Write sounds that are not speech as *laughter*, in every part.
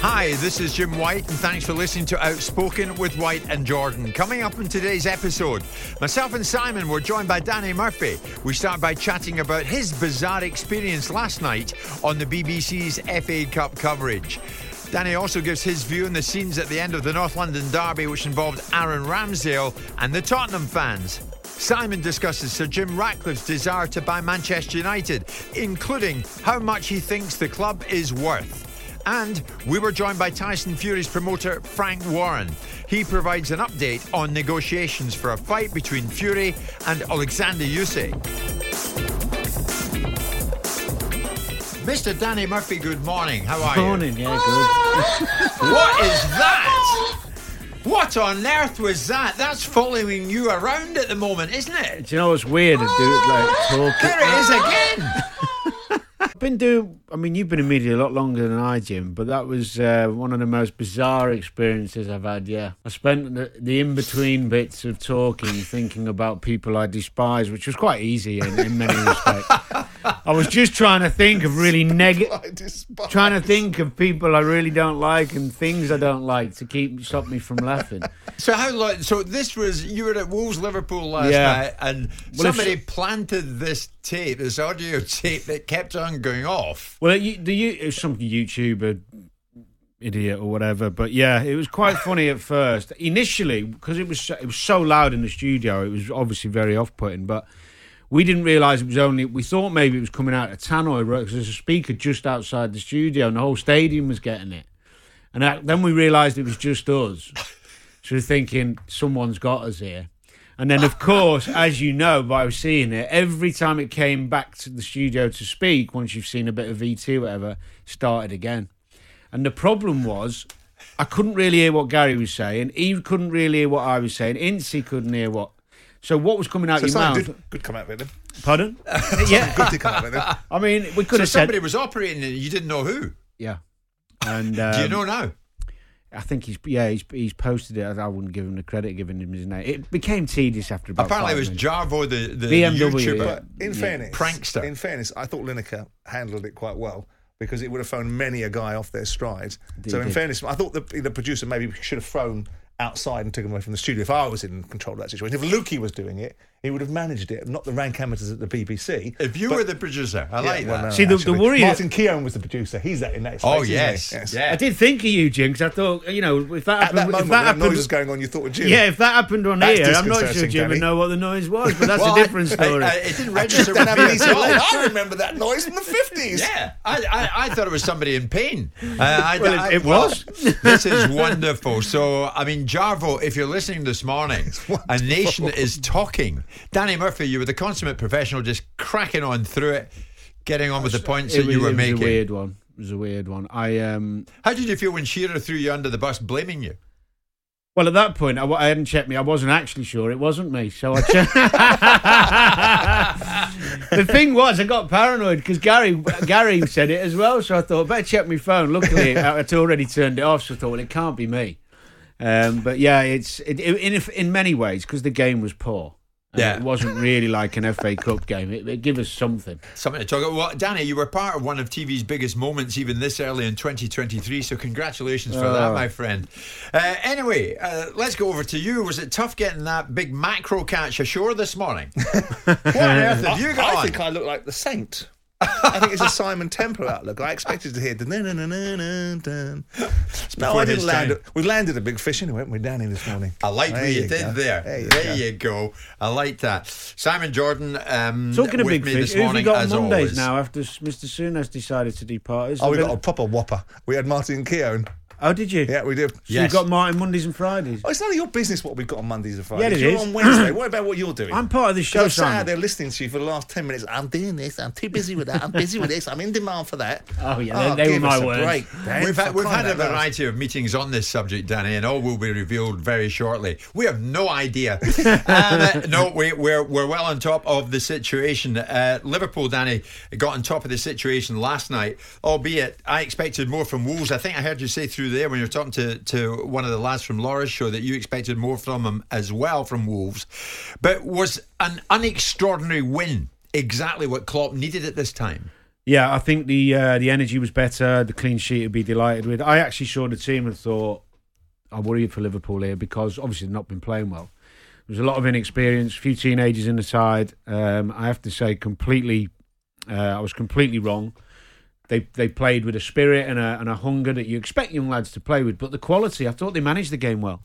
Hi, this is Jim White, and thanks for listening to Outspoken with White and Jordan. Coming up in today's episode, myself and Simon were joined by Danny Murphy. We start by chatting about his bizarre experience last night on the BBC's FA Cup coverage. Danny also gives his view on the scenes at the end of the North London derby, which involved Aaron Ramsdale and the Tottenham fans. Simon discusses Sir Jim Ratcliffe's desire to buy Manchester United, including how much he thinks the club is worth. And we were joined by Tyson Fury's promoter, Frank Warren. He provides an update on negotiations for a fight between Fury and Alexander Usyk. Mr. Danny Murphy, good morning. How are Morning, you? Morning, yeah, good. *laughs* What is that? What on earth was that? That's following you around at the moment, isn't it? Do you know what's weird? It like talking. There it is again. *laughs* I've been doing. I mean, you've been in media a lot longer than I, Jim, but that was uh, one of the most bizarre experiences I've had. Yeah, I spent the, the in between bits of talking thinking about people I despise, which was quite easy in, in many *laughs* respects. I was just trying to think of really negative. Trying to think of people I really don't like and things I don't like to keep stop me from laughing. *laughs* So how long? So this was you were at Wolves Liverpool last Yeah. night, and Well, if- somebody planted this tape, this audio *laughs* tape that kept on going off. Well, the you- it was some YouTuber idiot or whatever, but yeah, it was quite funny at first. Initially, because it was it was so loud in the studio, it was obviously very off-putting. But we didn't realise it was only. We thought maybe it was coming out of Tannoy because there's a speaker just outside the studio, and the whole stadium was getting it. And that, then we realised it was just us. So we're thinking someone's got us here. And then, of course, as you know by seeing it, every time it came back to the studio to speak, once you've seen a bit of VT whatever, started again. And the problem was, I couldn't really hear what Gary was saying. He couldn't really hear what I was saying. Incy couldn't hear what. So what was coming out So your mouth? good, good come out of it then. Pardon? *laughs* yeah. Good to come out of it then. *laughs* I mean, we could So have said. somebody was operating and you didn't know who. Yeah. *laughs* And um, Do you know now? I think he's yeah he's he's posted it. I wouldn't give him the credit, giving him his name. It became tedious after about. Apparently, it was minutes. Jarvo, the, the BMW, YouTuber. yeah. But in fairness, Prankster. In fairness, I thought Lineker handled it quite well because it would have thrown many a guy off their stride. He so in did. fairness, I thought the, the producer maybe should have thrown outside and took him away from the studio. If I was in control of that situation, if Lukey was doing it, he would have managed it, not the rank amateurs at the BBC. If you But- were the producer, I Yeah, like well, that. no, See, the- the actually. worry- Martin Keown was the producer. He's that in that. Oh, space, isn't yes. Yeah. I did think of you, Jim, because I thought you know if that At happened, that if moment, that when that happened, noise was going on, you thought of Jim. yeah, if that happened on That's here, I'm not sure Jim would know what the noise was, but that's Well, a different story. I- it didn't register Don't with have me an easy at all. life. *laughs* I remember that noise from the fifties. Yeah, I, I, I thought it was somebody in pain. Uh, I, Well, it- I- it was. *laughs* this is wonderful. So, I mean, Jarvo, if you're listening this morning, *laughs* a nation is talking. Danny Murphy, you were the consummate professional, just cracking on through it, getting on with the points it that was, you were making. it was making. a weird one. It was a weird one. I um. How did you feel when Shearer threw you under the bus, blaming you? Well, at that point, I, I hadn't checked me. I wasn't actually sure it wasn't me. So I checked. *laughs* the thing was, I got paranoid because Gary Gary said it as well. So I thought, better check my phone. Luckily, *laughs* I'd already turned it off. So I thought, well, it can't be me. Um, but yeah, it's it, in in many ways because the game was poor. And Yeah. It wasn't really like an FA Cup game. It, it give us something. Something to talk about. Well, Danny, you were part of one of TV's biggest moments even this early in 2023, so congratulations for that, Oh. my friend. Uh, anyway, uh, let's go over to you. Was it tough getting that big macro catch ashore this morning? *laughs* what on earth have you I, got I on? think I look like the saint. I think it's a Simon Templar outlook. I expected to hear the na na na na na. No, I didn't land. time. it. We landed a big fish anyway, haven't we, Danny, this morning? I like what you, did go. there. There There, you you, go. go. I like that. Simon Jordan, um, Talking of with big me fish, this who have morning, you got on Mondays always. now after S- Mr. Souness decided to depart? Oh, we there got a proper whopper. We had Martin Keown. Oh, did you? Yeah, we did. So Yes. you got Martin Mondays and Fridays. Oh, it's none of your business what we've got on Mondays and Fridays. Yeah, it You're is. on Wednesday. *clears throat* what about what you're doing? I'm part of the 'Cause show, I've sat out there listening to you for the last 10 minutes. I'm doing this. I'm too busy with that. I'm busy with this. I'm in demand for that. Oh, yeah, they- they were my us words. break, We've had, we've had a variety of meetings on this subject, Danny, and all will be revealed very shortly. We have no idea. *laughs* um, uh, no, we, we're we're well on top of the situation. Uh, Liverpool, Danny, got on top of the situation last night, albeit I expected more from Wolves. I think I heard you say through there when you were talking to, to one of the lads from Laura's show that you expected more from them as well from Wolves, but was an unextraordinary win. Exactly what Klopp needed at this time. Yeah, I think the uh, the energy was better. The clean sheet would be delighted with. I actually saw the team and thought, I worry for Liverpool here because obviously they've not been playing well. There's a lot of inexperience, a few teenagers in the side. Um, I have to say, completely, uh, I was completely wrong. They they played with a spirit and a and a hunger that you expect young lads to play with, but the quality, I thought they managed the game well.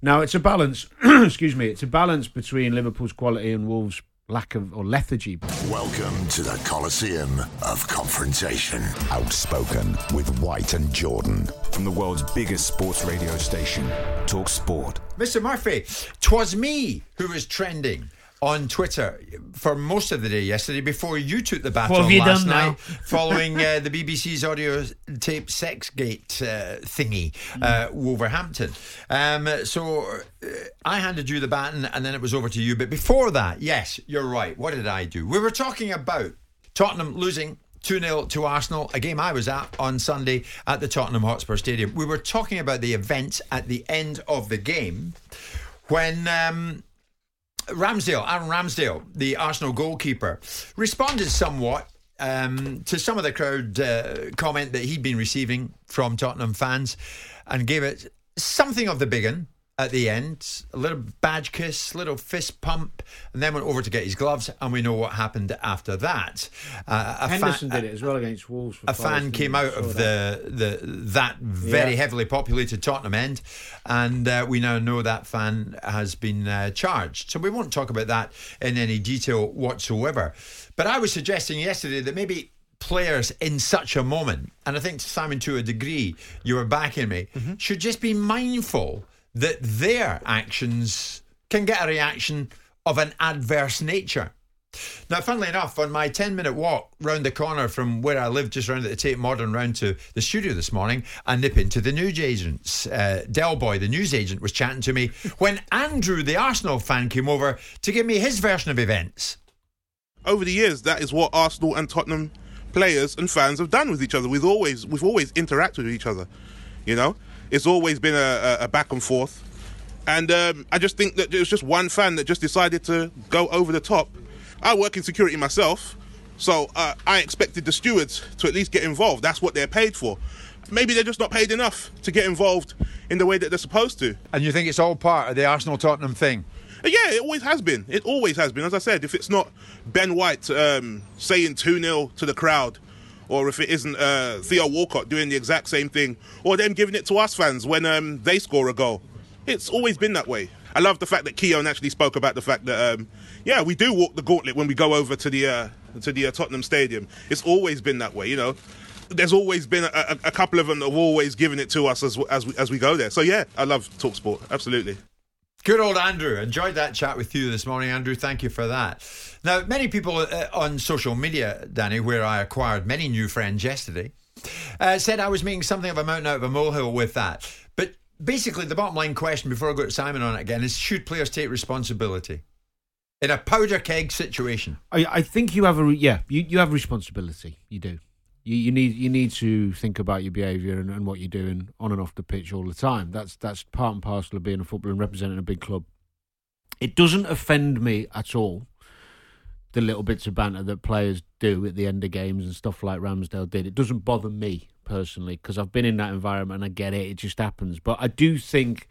Now it's a balance. *clears throat* excuse me, it's a balance between Liverpool's quality and Wolves' lack of or lethargy. Welcome to the Coliseum of Confrontation. Outspoken with White and Jordan. From the world's biggest sports radio station, Talk Sport. Mr. Murphy, twas me who was trending on Twitter for most of the day yesterday before you took the baton What have you last done now? night *laughs* following uh, the BBC's audio tape Sexgate uh, thingy, uh, Wolverhampton. Um, so uh, I handed you the baton and then it was over to you. But before that, yes, you're right. What did I do? We were talking about Tottenham losing 2 0 to Arsenal, a game I was at on Sunday at the Tottenham Hotspur Stadium. We were talking about the events at the end of the game when. Um, Ramsdale, Aaron Ramsdale, the Arsenal goalkeeper, responded somewhat um, to some of the crowd uh, comment that he'd been receiving from Tottenham fans and gave it something of the big un at the end. A little badge kiss, little fist pump, and then went over to get his gloves, and we know what happened after that. Uh, a Henderson fa- did it as well against Wolves. a Forest, fan came out of that. the, the that very Yeah. heavily populated Tottenham end, and uh, we now know that fan has been uh, charged. So we won't talk about that in any detail whatsoever. But I was suggesting yesterday that maybe players in such a moment, and I think Simon to a degree you were backing me, Mm-hmm. should just be mindful that their actions can get a reaction of an adverse nature. Now, funnily enough, on my 10 minute walk round the corner from where I live, just round at the Tate Modern, round to the studio this morning, I nip into the news agents. Uh, Del Boy, the news agent, was chatting to me *laughs* when Andrew, the Arsenal fan, came over to give me his version of events. over the years, that is what Arsenal and Tottenham players and fans have done with each other. We've always we've always interacted with each other. You know, it's always been a, a, back and forth. And um, I just think that there was just one fan that just decided to go over the top. I work in security myself, so uh, I expected the stewards to at least get involved. That's what they're paid for. Maybe they're just not paid enough to get involved in the way that they're supposed to. And you think it's all part of the Arsenal Tottenham thing? Uh, Yeah, it always has been. It always has been. As I said, if it's not Ben White um, saying 2 0 to the crowd, or if it isn't uh, Theo Walcott doing the exact same thing, or them giving it to us fans when um, they score a goal, it's always been that way. I love the fact that Keown actually spoke about the fact that, um, yeah, we do walk the gauntlet when we go over to the uh, to the uh, Tottenham Stadium. It's always been that way, you know. There's always been a, a, a couple of them that have always given it to us as as we, as we go there. So yeah, I love Talksport, absolutely. Good old Andrew. Enjoyed that chat with you this morning, Andrew. Thank you for that. Now, many people uh, on social media, Danny, where I acquired many new friends yesterday, uh, said I was making something of a mountain out of a molehill with that. But basically, the bottom line question before I go to Simon on it again is should players take responsibility in a powder keg situation? I, I think you have a yeah you, you have responsibility you do you, you need you need to think about your behaviour and, and what you're doing on and off the pitch all the time that's that's part and parcel of being a footballer and representing a big club It doesn't offend me at all. The little bits of banter that players do at the end of games and stuff like Ramsdale did. It doesn't bother me personally because I've been in that environment and I get it. It just happens. But I do think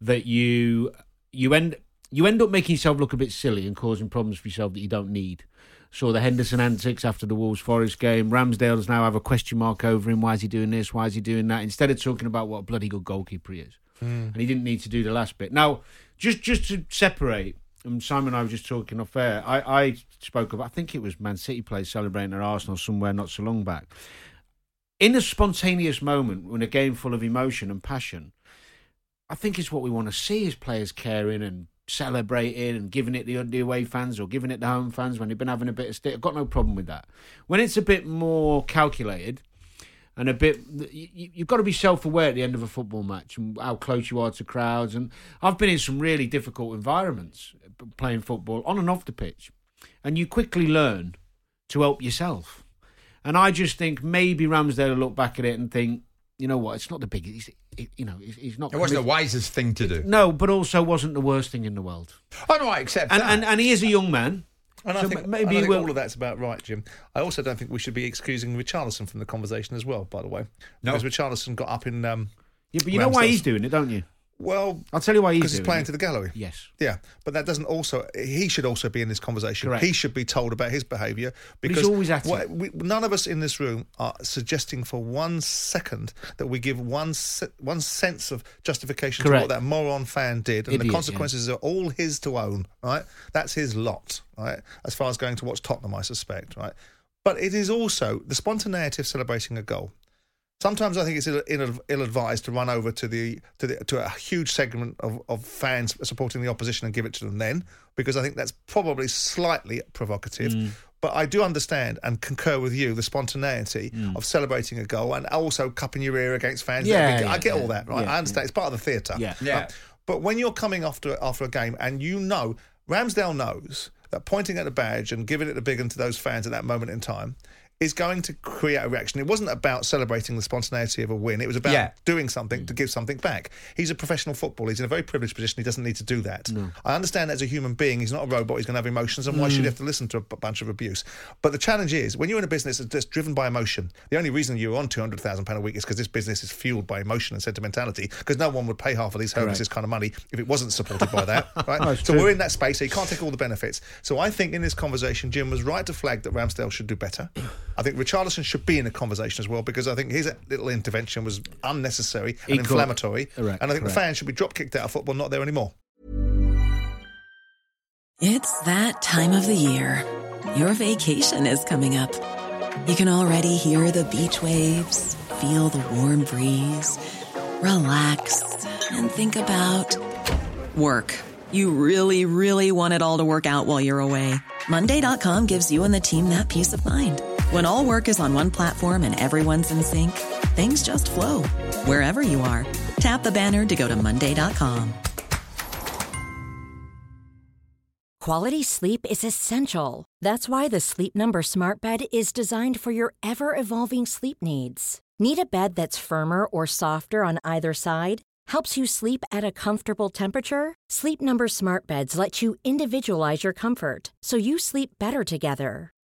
that you you end you end up making yourself look a bit silly and causing problems for yourself that you don't need. Saw the Henderson antics after the Wolves Forest game. Ramsdale does now have a question mark over him. Why is he doing this? Why is he doing that? Instead of talking about what a bloody good goalkeeper he is, hmm. and he didn't need to do the last bit. Now, just just to separate, and Simon and I were just talking off air. I, I spoke of I think it was Man City players celebrating their Arsenal somewhere not so long back. In a spontaneous moment, when a game full of emotion and passion, I think it's what we want to see is players caring and celebrating and giving it the, the away fans or giving it the home fans when they've been having a bit of stick. I've got no problem with that. When it's a bit more calculated and a bit, you, you've got to be self aware at the end of a football match and how close you are to crowds. And I've been in some really difficult environments playing football on and off the pitch, and you quickly learn to help yourself. And I just think maybe Ramsdale will look back at it and think, you know what, it's not the biggest, you know, he's, he's not. It wasn't the wisest thing to do. No, but also wasn't the worst thing in the world. Oh no, I accept And that. and, and he is a young man. And I think, maybe I think all of that's about right, Jim. I also don't think we should be excusing Richarlison from the conversation as well, by the way. No. Because Richarlison got up in. Um, Yeah, but you know why he's doing it, don't you? Well, I'll tell you why he's because he's playing it. to the gallery. Yes. Yeah, but that doesn't also. He should also be in this conversation. Correct. He should be told about his behaviour But he's because always at what- we, none of us in this room are suggesting for one second that we give one se- one sense of justification to what that moron fan did, and Idiot, the yeah. consequences are all his to own. Right, that's his lot. Right, as far as going to watch Tottenham, I suspect. Right, but it is also the spontaneity of celebrating a goal. Sometimes I think it's ill, ill, ill-advised to run over to the to the to a huge segment of, of fans supporting the opposition and give it to them then, because I think that's probably slightly provocative. Mm. But I do understand and concur with you the spontaneity Mm. of celebrating a goal and also cupping your ear against fans. Yeah, I yeah, get all that, right? Yeah, I understand. It's part of the theatre. Yeah. Yeah. Right? But when you're coming after after a game and you know Ramsdale knows that pointing at the badge and giving it the big one to those fans at that moment in time is going to create a reaction. It wasn't about celebrating the spontaneity of a win. It was about Yeah. doing something to give something back. He's a professional footballer. He's in a very privileged position. He doesn't need to do that. I understand as a human being, he's not a robot. He's going to have emotions, and why should he mm. have to listen to a bunch of abuse? But the challenge is when you're in a business that's just driven by emotion. The only reason you're on two hundred thousand pound a week is because this business is fueled by emotion and sentimentality. Because no one would pay half of these homeless this kind of money if it wasn't supported by that. *laughs* Right. so true. we're in that space, so you can't take all the benefits. So I think in this conversation, Jim was right to flag that Ramsdale should do better. I think Richarlison should be in a conversation as well because I think his little intervention was unnecessary and Equal- inflammatory. Correct, and I think the fans should be drop kicked out of football, not there anymore. It's that time of the year. Your vacation is coming up. You can already hear the beach waves, feel the warm breeze, relax, and think about work. You really, really want it all to work out while you're away. Monday.com gives you and the team that peace of mind. When all work is on one platform and everyone's in sync, things just flow wherever you are. Tap the banner to go to Monday.com. Quality sleep is essential. That's why the Sleep Number Smart Bed is designed for your ever evolving sleep needs. Need a bed that's firmer or softer on either side? Helps you sleep at a comfortable temperature? Sleep Number Smart Beds let you individualize your comfort so you sleep better together.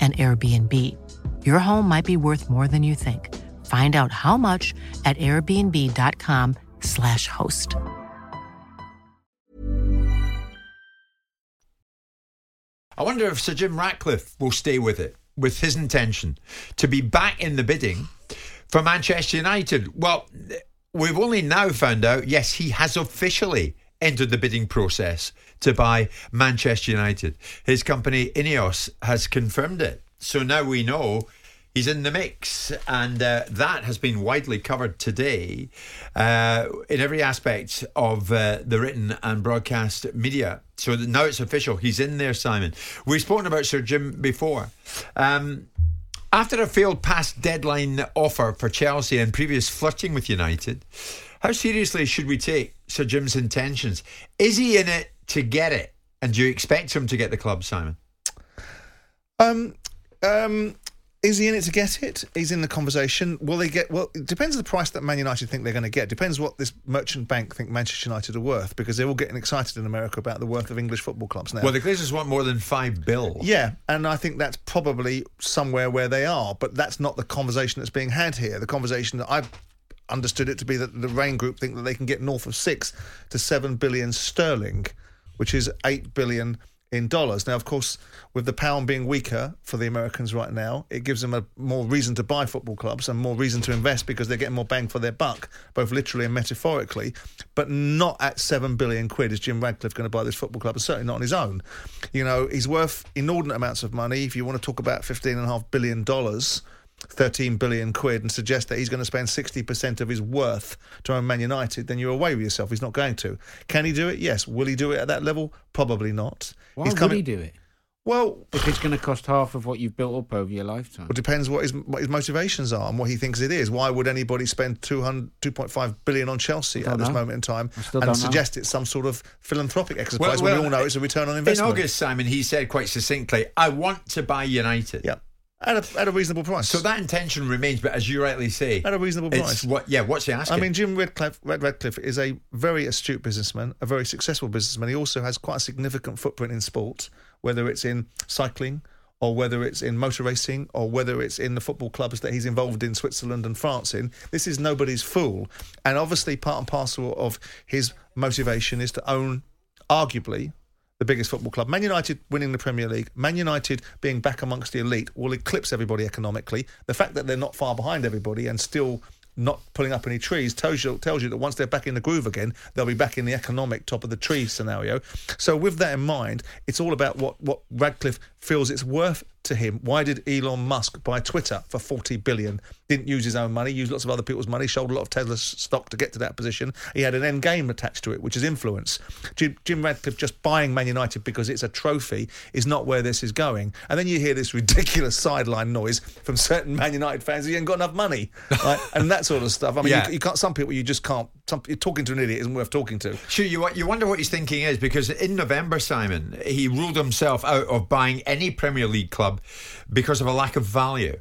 an Airbnb. Your home might be worth more than you think. Find out how much at airbnb.com/slash host. I wonder if Sir Jim Ratcliffe will stay with it, with his intention to be back in the bidding for Manchester United. Well, we've only now found out, yes, he has officially entered the bidding process to buy Manchester United. His company, Ineos, has confirmed it. So now we know he's in the mix, and uh, that has been widely covered today uh, in every aspect of uh, the written and broadcast media. So now it's official. He's in there, Simon. We've spoken about Sir Jim before. Um, after a failed past deadline offer for Chelsea and previous flirting with United, how seriously should we take Sir Jim's intentions? Is he in it to get it? And do you expect him to get the club, Simon? Um, um, is he in it to get it? He's in the conversation. Will they get? Well, it depends on the price that Man United think they're going to get. Depends what this merchant bank think Manchester United are worth because they're all getting excited in America about the worth of English football clubs now. Well, the Glazers want more than five bill. Yeah, and I think that's probably somewhere where they are, but that's not the conversation that's being had here. The conversation that I've understood it to be that the Raine Group think that they can get north of six to seven billion sterling, which is eight billion in dollars. Now, of course, with the pound being weaker for the Americans right now, it gives them a more reason to buy football clubs and more reason to invest because they're getting more bang for their buck, both literally and metaphorically, but not at seven billion quid is Jim Ratcliffe going to buy this football club, and certainly not on his own. You know, he's worth inordinate amounts of money. If you want to talk about fifteen and a half billion dollars. 13 billion quid and suggest that he's going to spend 60% of his worth to own Man United, then you're away with yourself. He's not going to. Can he do it? Yes. Will he do it at that level? Probably not. Why he's would coming- he do it? Well, if it's going to cost half of what you've built up over your lifetime. It depends what his what his motivations are and what he thinks it is. Why would anybody spend 200, 2.5 billion on Chelsea Don't at this know. moment in time and don't know. suggest it's some sort of philanthropic exercise Well, when well, we all know it's a return on investment. In? August, Simon, he said quite succinctly, I want to buy United. Yeah. At a, at a reasonable price. So that intention remains, but as you rightly say, At a reasonable it's price. What, yeah, what's he asking? I mean, Jim Redcliffe, Red Redcliffe is a very astute businessman, a very successful businessman. He also has quite a significant footprint in sport, whether it's in cycling or whether it's in motor racing or whether it's in the football clubs that he's involved in Switzerland and France in. This is nobody's fool. And obviously, part and parcel of his motivation is to own, arguably, the biggest football club. Man United winning the Premier League, Man United being back amongst the elite will eclipse everybody economically. The fact that they're not far behind everybody and still not pulling up any trees tells you tells you that once they're back in the groove again, they'll be back in the economic top of the tree scenario. So with that in mind, it's all about what what Ratcliffe feels it's worth to him. Why did Elon Musk buy Twitter for 40 billion? Didn't use his own money, used lots of other people's money, sold a lot of Tesla's stock to get to that position. He had an end game attached to it, which is influence. Jim, Jim Ratcliffe just buying Man United because it's a trophy is not where this is going. And then you hear this *laughs* ridiculous sideline noise from certain Man United fans who ain't got enough money, right? *laughs* and that sort of stuff. I mean, Yeah. you, you can't. Some people you just can't. Talking to an idiot isn't worth talking to. Sure, you, you wonder what he's thinking is because in November, Simon, he ruled himself out of buying any Premier League club because of a lack of value.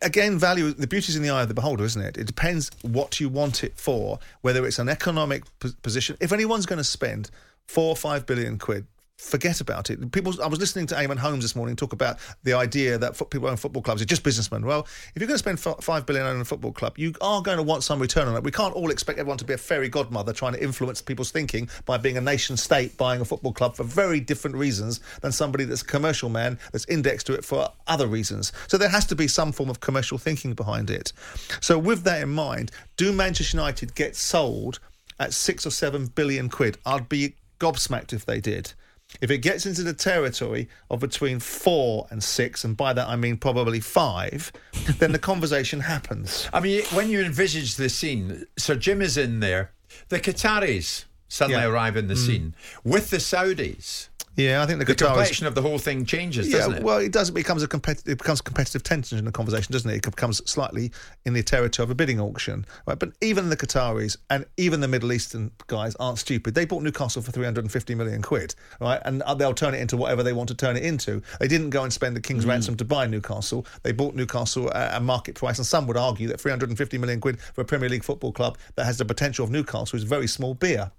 again, value the beauty's in the eye of the beholder, isn't it? It depends what you want it for, whether it's an economic p- position. If anyone's going to spend four or five billion quid, forget about it. People, I was listening to Eamonn Holmes this morning talk about the idea that fo- people own football clubs are just businessmen. Well, if you're going to spend f- five billion on a football club, you are going to want some return on it. We can't all expect everyone to be a fairy godmother trying to influence people's thinking by being a nation state buying a football club for very different reasons than somebody that's a commercial man that's indexed to it for other reasons. So there has to be some form of commercial thinking behind it. So with that in mind, do Manchester United get sold at six or seven billion quid? I'd be gobsmacked if they did. If it gets into the territory of between four and six, and by that I mean probably five, then the conversation happens. I mean, when you envisage the scene, Sir Jim is in there, the Qataris suddenly Yeah. arrive in the mm. scene with the Saudis. Yeah, I think the, The complexion of the whole thing changes, doesn't it? Well, it does. It becomes a competitive. It becomes competitive tension in the conversation, doesn't it? It becomes slightly in the territory of a bidding auction, right? But even the Qataris and even the Middle Eastern guys aren't stupid. They bought Newcastle for three hundred and fifty million quid, right? And uh, they'll turn it into whatever they want to turn it into. They didn't go and spend the king's ransom to buy Newcastle. They bought Newcastle at a market price, and some would argue that three hundred and fifty million quid for a Premier League football club that has the potential of Newcastle is very small beer.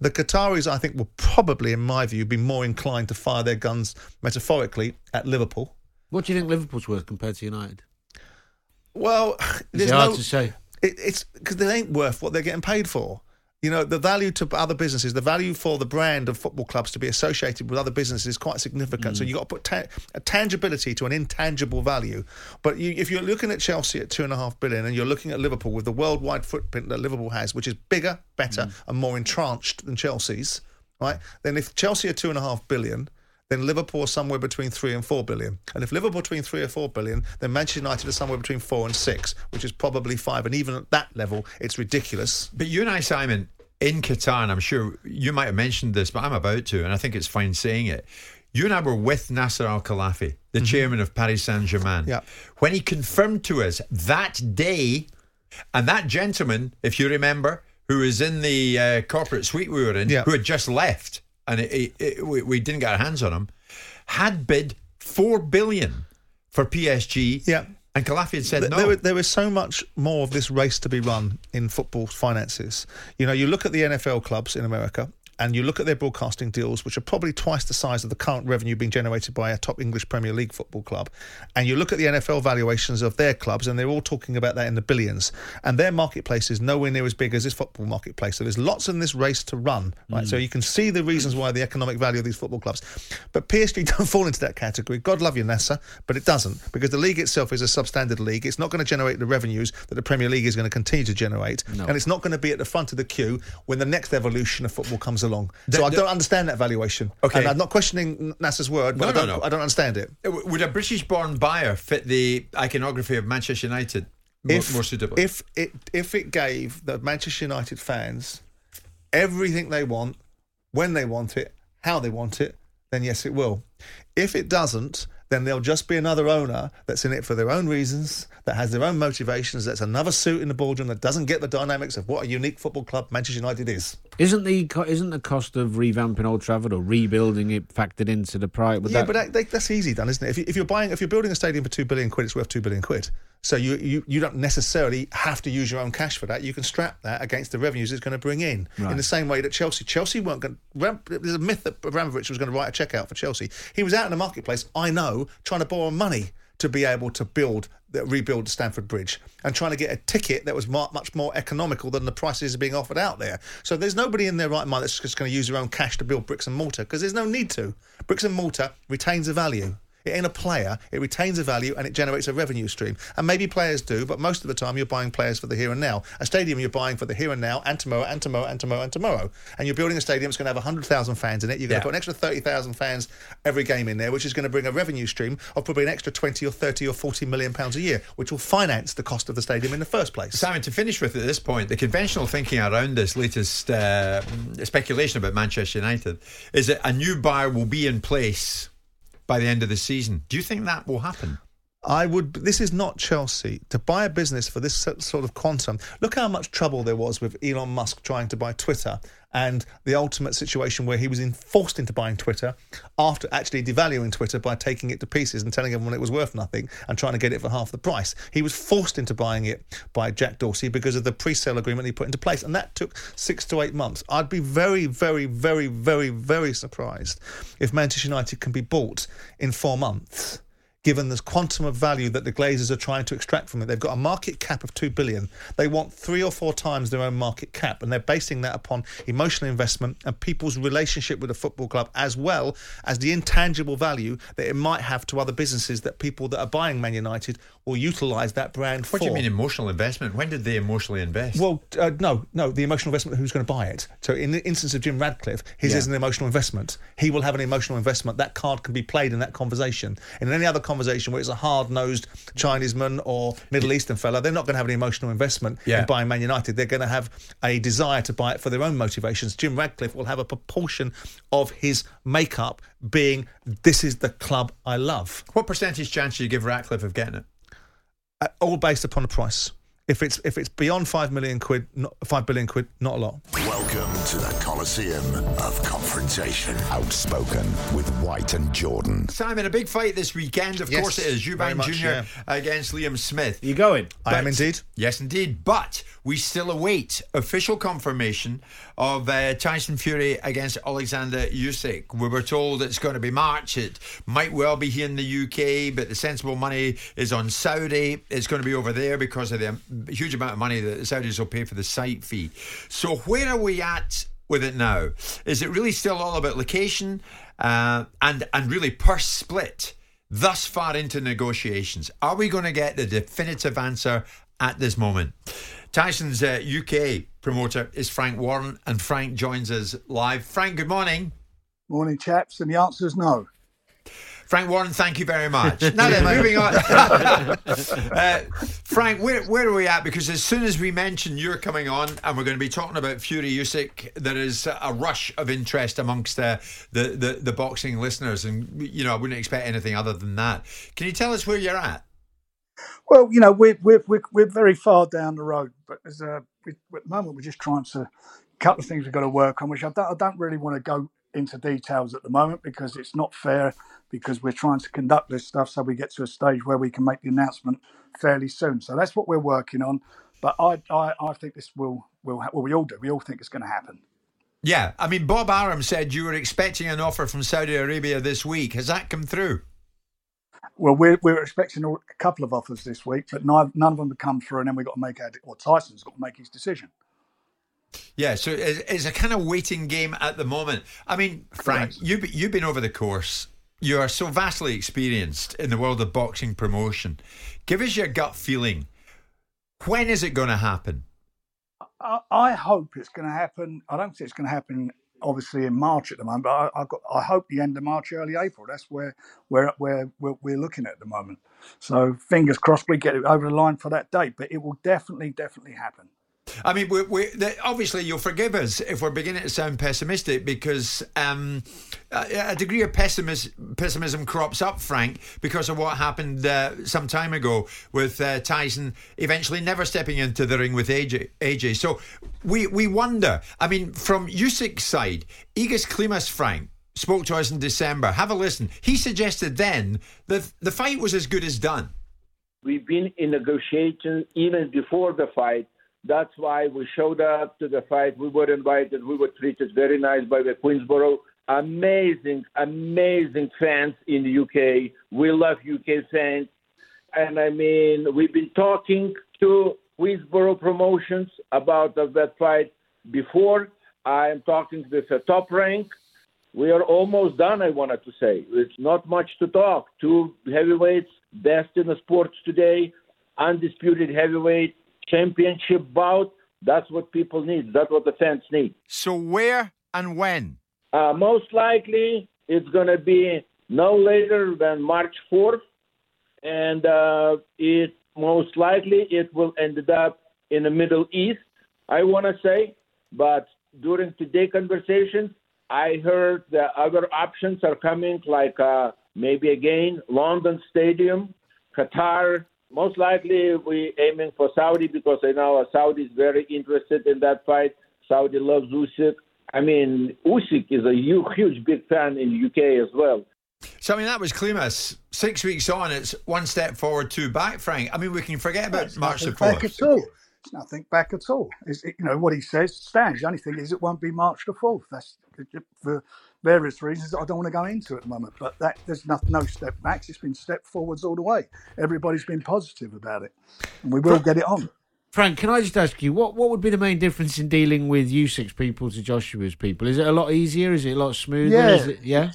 The Qataris, I think, will probably, in my view, be more inclined to fire their guns metaphorically at Liverpool. What do you think Liverpool's worth compared to United? Well, it's hard no, to say? It, it's because they ain't worth what they're getting paid for. You know, the value to other businesses, the value for the brand of football clubs to be associated with other businesses is quite significant. So mm. you've got to put ta- a tangibility to an intangible value. But you, if you're looking at Chelsea at two and a half billion and you're looking at Liverpool with the worldwide footprint that Liverpool has, which is bigger, better, mm. and more entrenched than Chelsea's, right? Then if Chelsea are two and a half billion, then Liverpool are somewhere between three and four billion. And if Liverpool between three or four billion, then Manchester United are somewhere between four and six, which is probably five. And even at that level, it's ridiculous. But you and I, Simon, in Qatar, and I'm sure you might have mentioned this, but I'm about to, and I think it's fine saying it. You and I were with Nasser Al Khelaifi, the mm-hmm. chairman of Paris Saint Germain, Yeah. when he confirmed to us that day, and that gentleman, if you remember, who was in the uh, corporate suite we were in, Yeah. who had just left, and it, it, it, we, we didn't get our hands on him, had bid four billion for PSG. Yeah. And Khelaifi had said Th- no. There, there is so much more of this race to be run in football finances. You know, you look at the NFL clubs in America and you look at their broadcasting deals, which are probably twice the size of the current revenue being generated by a top English Premier League football club. And you look at the NFL valuations of their clubs, and they're all talking about that in the billions. And their marketplace is nowhere near as big as this football marketplace. So there's lots in this race to run, right? So mm. you can see the reasons why the economic value of these football clubs. But PSG *laughs* don't fall into that category. God love you, Nasser, but it doesn't because the league itself is a substandard league. It's not going to generate the revenues that the Premier League is going to continue to generate, and it's not going to be at the front of the queue when the next evolution of football comes along. So The- I the- don't understand that valuation. Okay. and I'm not questioning Nasser's word, but No, I, don't, no, no. I don't understand it. Would a British-born buyer fit the iconography of Manchester United more, if, more suitably? If it if it gave the Manchester United fans everything they want, when they want it, how they want it, then yes, it will. If it doesn't, then there'll just be another owner that's in it for their own reasons, that has their own motivations, that's another suit in the boardroom that doesn't get the dynamics of what a unique football club Manchester United is. Isn't the isn't the cost of revamping Old Trafford or rebuilding it factored into the price? Would yeah, that- but that, that, that's easy done, isn't it? If, you, if you're buying, if you're building a stadium for two billion quid, it's worth two billion quid. So you, you you don't necessarily have to use your own cash for that. You can strap that against the revenues it's going to bring in. Right. In the same way that Chelsea, Chelsea weren't going. Ram, there's a myth that Abramovich was going to write a check out for Chelsea. He was out in the marketplace, I know, trying to borrow money to be able to build rebuild Stamford Bridge and trying to get a ticket that was much more economical than the prices being offered out there. So there's nobody in their right mind that's just going to use their own cash to build bricks and mortar because there's no need to. Bricks and mortar retains a value. It ain't a player. It retains a value and it generates a revenue stream. And maybe players do, but most of the time you're buying players for the here and now. A stadium you're buying for the here and now and tomorrow and tomorrow and tomorrow and tomorrow. And you're building a stadium that's going to have 100,000 fans in it. You're going Yeah. to put an extra 30,000 fans every game in there, which is going to bring a revenue stream of probably an extra 20 or 30 or 40 million pounds a year, which will finance the cost of the stadium in the first place. Simon, to finish with at this point, the conventional thinking around this latest uh, speculation about Manchester United is that a new buyer will be in place by the end of the season. Do you think that will happen? I would. This is not Chelsea to buy a business for this sort of quantum. Look how much trouble there was with Elon Musk trying to buy Twitter, and the ultimate situation where he was in, forced into buying Twitter after actually devaluing Twitter by taking it to pieces and telling everyone it was worth nothing and trying to get it for half the price. He was forced into buying it by Jack Dorsey because of the pre-sale agreement he put into place, and that took six to eight months. I'd be very, very, very, very, very surprised if Manchester United can be bought in four months given the quantum of value that the Glazers are trying to extract from it. They've got a market cap of 2 billion. They want three or four times their own market cap and they're basing that upon emotional investment and people's relationship with the football club as well as the intangible value that it might have to other businesses that people that are buying Man United will utilise that brand for. What do you mean emotional investment? When did they emotionally invest? Well, uh, no, no, the emotional investment, who's going to buy it? So, in the instance of Jim Ratcliffe, his Yeah. is an emotional investment. He will have an emotional investment. That card can be played in that conversation. In any other conversation where it's a hard nosed Chineseman or Middle Eastern fella, they're not going to have an emotional investment Yeah. in buying Man United. They're going to have a desire to buy it for their own motivations. Jim Ratcliffe will have a proportion of his makeup being, this is the club I love. what percentage chance do you give Ratcliffe of getting it? Uh, all based upon the price. If it's if it's beyond five million quid, not, five billion quid, not a lot. Welcome to the Coliseum of Confrontation. Outspoken with White and Jordan. Simon, a big fight this weekend. Of Yes, course it is. very Eubank much, Jr. yeah. against Liam Smith. you going? I am indeed. Yes, indeed. But we still await official confirmation of uh, Tyson Fury against Alexander Usyk. We were told it's going to be March. It might well be here in the UK, but the sensible money is on Saudi. It's going to be over there because of the a huge amount of money that the Saudis will pay for the site fee. So where are we at with it now? Is it really still all about location uh, and and really purse split thus far into negotiations? Are we going to get the definitive answer at this moment? Tyson's uh, UK promoter is Frank Warren, and Frank joins us live. Frank, good morning. Morning, chaps, and the answer is no. Frank Warren, thank you very much. *laughs* now then, moving on. *laughs* uh, Frank, where, where are we at? Because as soon as we mention you're coming on and we're going to be talking about Fury Usyk, there is a rush of interest amongst uh, the, the, the boxing listeners. And, you know, I wouldn't expect anything other than that. Can you tell us where you're at? Well, you know, we're, we're, we're, we're very far down the road, but as a, we, at the moment, we're just trying to, a couple of things we've got to work on, which I don't, I don't really want to go into details at the moment because it's not fair because we're trying to conduct this stuff so we get to a stage where we can make the announcement fairly soon. So that's what we're working on. But I, I, I think this will, will ha- well, we all do. We all think it's going to happen. Yeah. I mean, Bob Arum said you were expecting an offer from Saudi Arabia this week. Has that come through? Well, we're, we're expecting a couple of offers this week, but none, none of them have come through. And then we've got to make our, or Tyson's got to make his decision. Yeah, so it's a kind of waiting game at the moment. I mean, Frank, you you've been over the course. You are so vastly experienced in the world of boxing promotion. Give us your gut feeling. When is it going to happen? I, hope it's going to happen. I don't think it's going to happen. Obviously in March at the moment, but I, I, got, I hope the end of March, early April. That's where where where we're, we're looking at the moment. So fingers crossed we get it over the line for that date. But it will definitely, definitely happen. I mean, we, we, obviously, you'll forgive us if we're beginning to sound pessimistic because um, a, degree of pessimism, pessimism crops up, Frank, because of what happened uh, some time ago with uh, Tyson eventually never stepping into the ring with AJ. AJ. So we, we wonder. I mean, from Usyk's side, Egis Klimas, Frank, spoke to us in December. Have a listen. He suggested then that the fight was as good as done. We've been in negotiations even before the fight that's why we showed up to the fight. We were invited. We were treated very nice by the Queensberry. Amazing, amazing fans in the UK. We love UK fans. And I mean, we've been talking to Queensberry promotions about that fight before. I am talking with the top rank. We are almost done, I wanted to say. It's not much to talk. Two heavyweights, best in the sports today, undisputed heavyweight championship bout. That's what people need. That's what the fans need. So where and when? Uh, most likely, it's going to be no later than March 4th, and uh, it most likely it will end up in the Middle East. I want to say, but during today conversations, I heard that other options are coming, like uh, maybe again London Stadium, Qatar, most likely we aiming for Saudi because I know Saudi is very interested in that fight. Saudi loves Usyk. I mean, Usyk is a huge, huge big fan in UK as well. So I mean, that was Klimas. Six weeks on, it's one step forward, two back. Frank, I mean, we can forget about March the fourth. Back at all. It's nothing back at all. Is you know what he says stands. The only thing is, it won't be March the fourth. That's for various reasons that I don't want to go into at the moment. But that there's no, no step backs. It's been step forwards all the way. Everybody's been positive about it, and we will Frank, get it on. Frank, can I just ask you what what would be the main difference in dealing with Usyk's people to Joshua's people? Is it a lot easier? Is it a lot smoother? Yeah, it, yeah.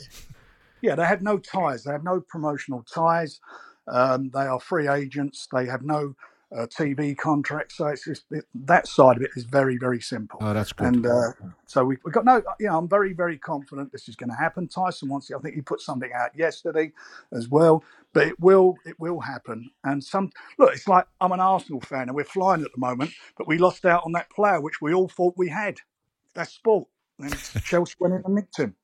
Yeah, they have no ties. They have no promotional ties. Um, they are free agents. They have no uh, TV contracts. So it's just it, that side of it is very, very simple. Oh, that's good. And uh, so we, have got no, you know, I'm very, very confident this is going to happen. Tyson wants it. I think he put something out yesterday as well, but it will, it will happen. And some look, it's like I'm an Arsenal fan and we're flying at the moment, but we lost out on that player which we all thought we had. That's sport. And *laughs* Chelsea went in and nicked him.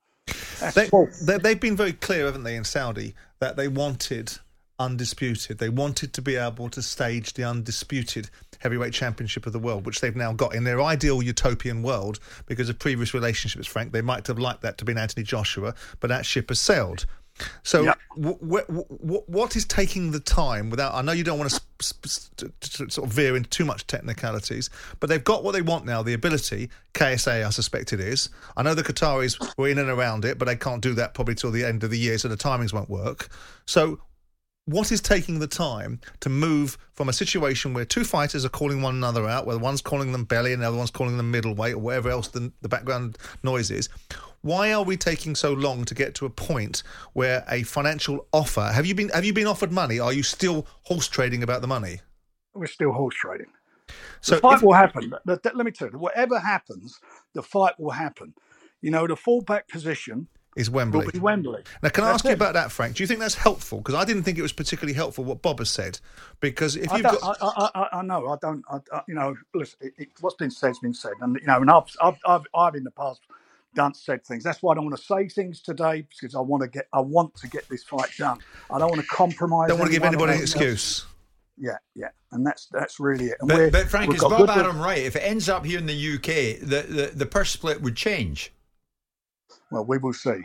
They, they, they've been very clear, haven't they, in Saudi, that they wanted undisputed. They wanted to be able to stage the undisputed heavyweight championship of the world, which they've now got in their ideal utopian world because of previous relationships. Frank, they might have liked that to be Anthony Joshua, but that ship has sailed. So, yep. w- w- w- what is taking the time without? I know you don't want to, sp- sp- to, sort of veer into too much technicalities, but they've got what they want now the ability. KSA, I suspect it is. I know the Qataris were in and around it, but they can't do that probably till the end of the year, so the timings won't work. So, what is taking the time to move from a situation where two fighters are calling one another out, where one's calling them belly and the other one's calling them middleweight or whatever else the, the background noise is? Why are we taking so long to get to a point where a financial offer? Have you been have you been offered money? Are you still horse trading about the money? We're still horse trading. So the fight if- will happen. Let, let me tell you, whatever happens, the fight will happen. You know, the fallback position Is Wembley? will be Wembley. Now, can I That's ask you it. about that, Frank? Do you think that's helpful? Because I didn't think it was particularly helpful what Bob has said. Because if you've don't, got I, I, I, I know. I don't. I, I, you know, listen. It, it, what's been said's been said, and you know, and I've, I've, I've, I've in the past done said things. That's why I don't want to say things today because I want to get. I want to get this fight done. I don't want to compromise. don't want to give anybody an anything else. excuse. Yeah, yeah, and that's that's really it. And But, but Frank, is got Bob good- Adam right? If it ends up here in the UK, the, the, the purse split would change. Well, we will see.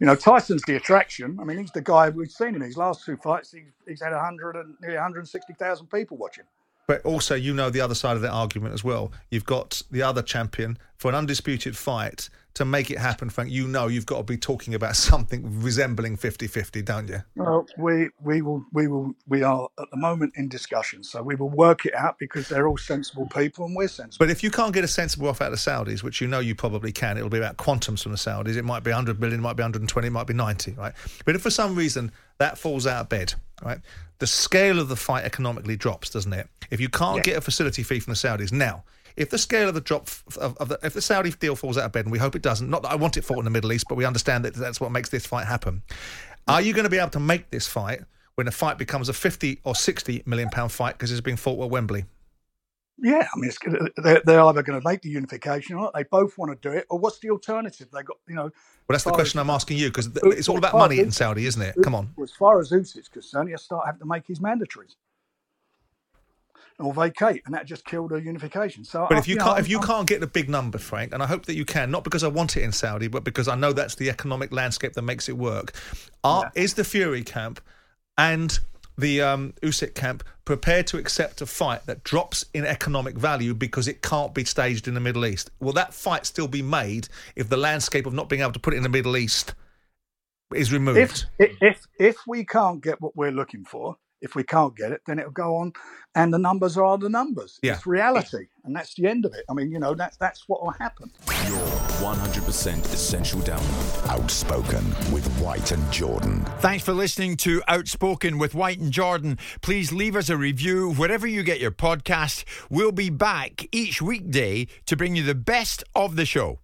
You know, Tyson's the attraction. I mean, he's the guy we've seen in his last two fights. He's, he's had 100 and nearly 160,000 people watching. But also, you know the other side of that argument as well. You've got the other champion for an undisputed fight. To make it happen, Frank, you know you've got to be talking about *laughs* something resembling 50 50, don't you? Well, we we will we will we are at the moment in discussion, so we will work it out because they're all sensible people and we're sensible. But if you can't get a sensible offer out of the Saudis, which you know you probably can, it'll be about quantums from the Saudis. It might be 100 billion, it might be 120, it might be 90, right? But if for some reason that falls out of bed, right, the scale of the fight economically drops, doesn't it? If you can't Yeah. get a facility fee from the Saudis now. If the scale of the drop of, of the, if the Saudi deal falls out of bed, and we hope it doesn't, not that I want it fought in the Middle East, but we understand that that's what makes this fight happen. Are you going to be able to make this fight when the fight becomes a 50 or 60 million pound fight because it's being fought at Wembley? Yeah, I mean, it's, they're, they're either going to make the unification or. They both want to do it, or what's the alternative? They got you know. Well, that's the question as- I'm asking you because it's all about money in Saudi, isn't it? Come on. As far as Us is concerned, he'll start having to make his mandatories or vacate, and that just killed the unification. So, But I- if you know, can't, I'm- if you I'm- can't get the big number, Frank, and I hope that you can, not because I want it in Saudi, but because I know that's the economic landscape that makes it work. Are, Is the Fury camp and the um, Usyk camp prepared to accept a fight that drops in economic value because it can't be staged in the Middle East? Will that fight still be made if the landscape of not being able to put it in the Middle East is removed? if if if we can't get what we're looking for, if we can't get it, then it'll go on, and the numbers are the numbers. Yeah. It's reality, and that's the end of it. I mean, you know, that's that's what will happen. Your 100% essential download. Outspoken with White and Jordan. Thanks for listening to Outspoken with White and Jordan. Please leave us a review wherever you get your podcast. We'll be back each weekday to bring you the best of the show.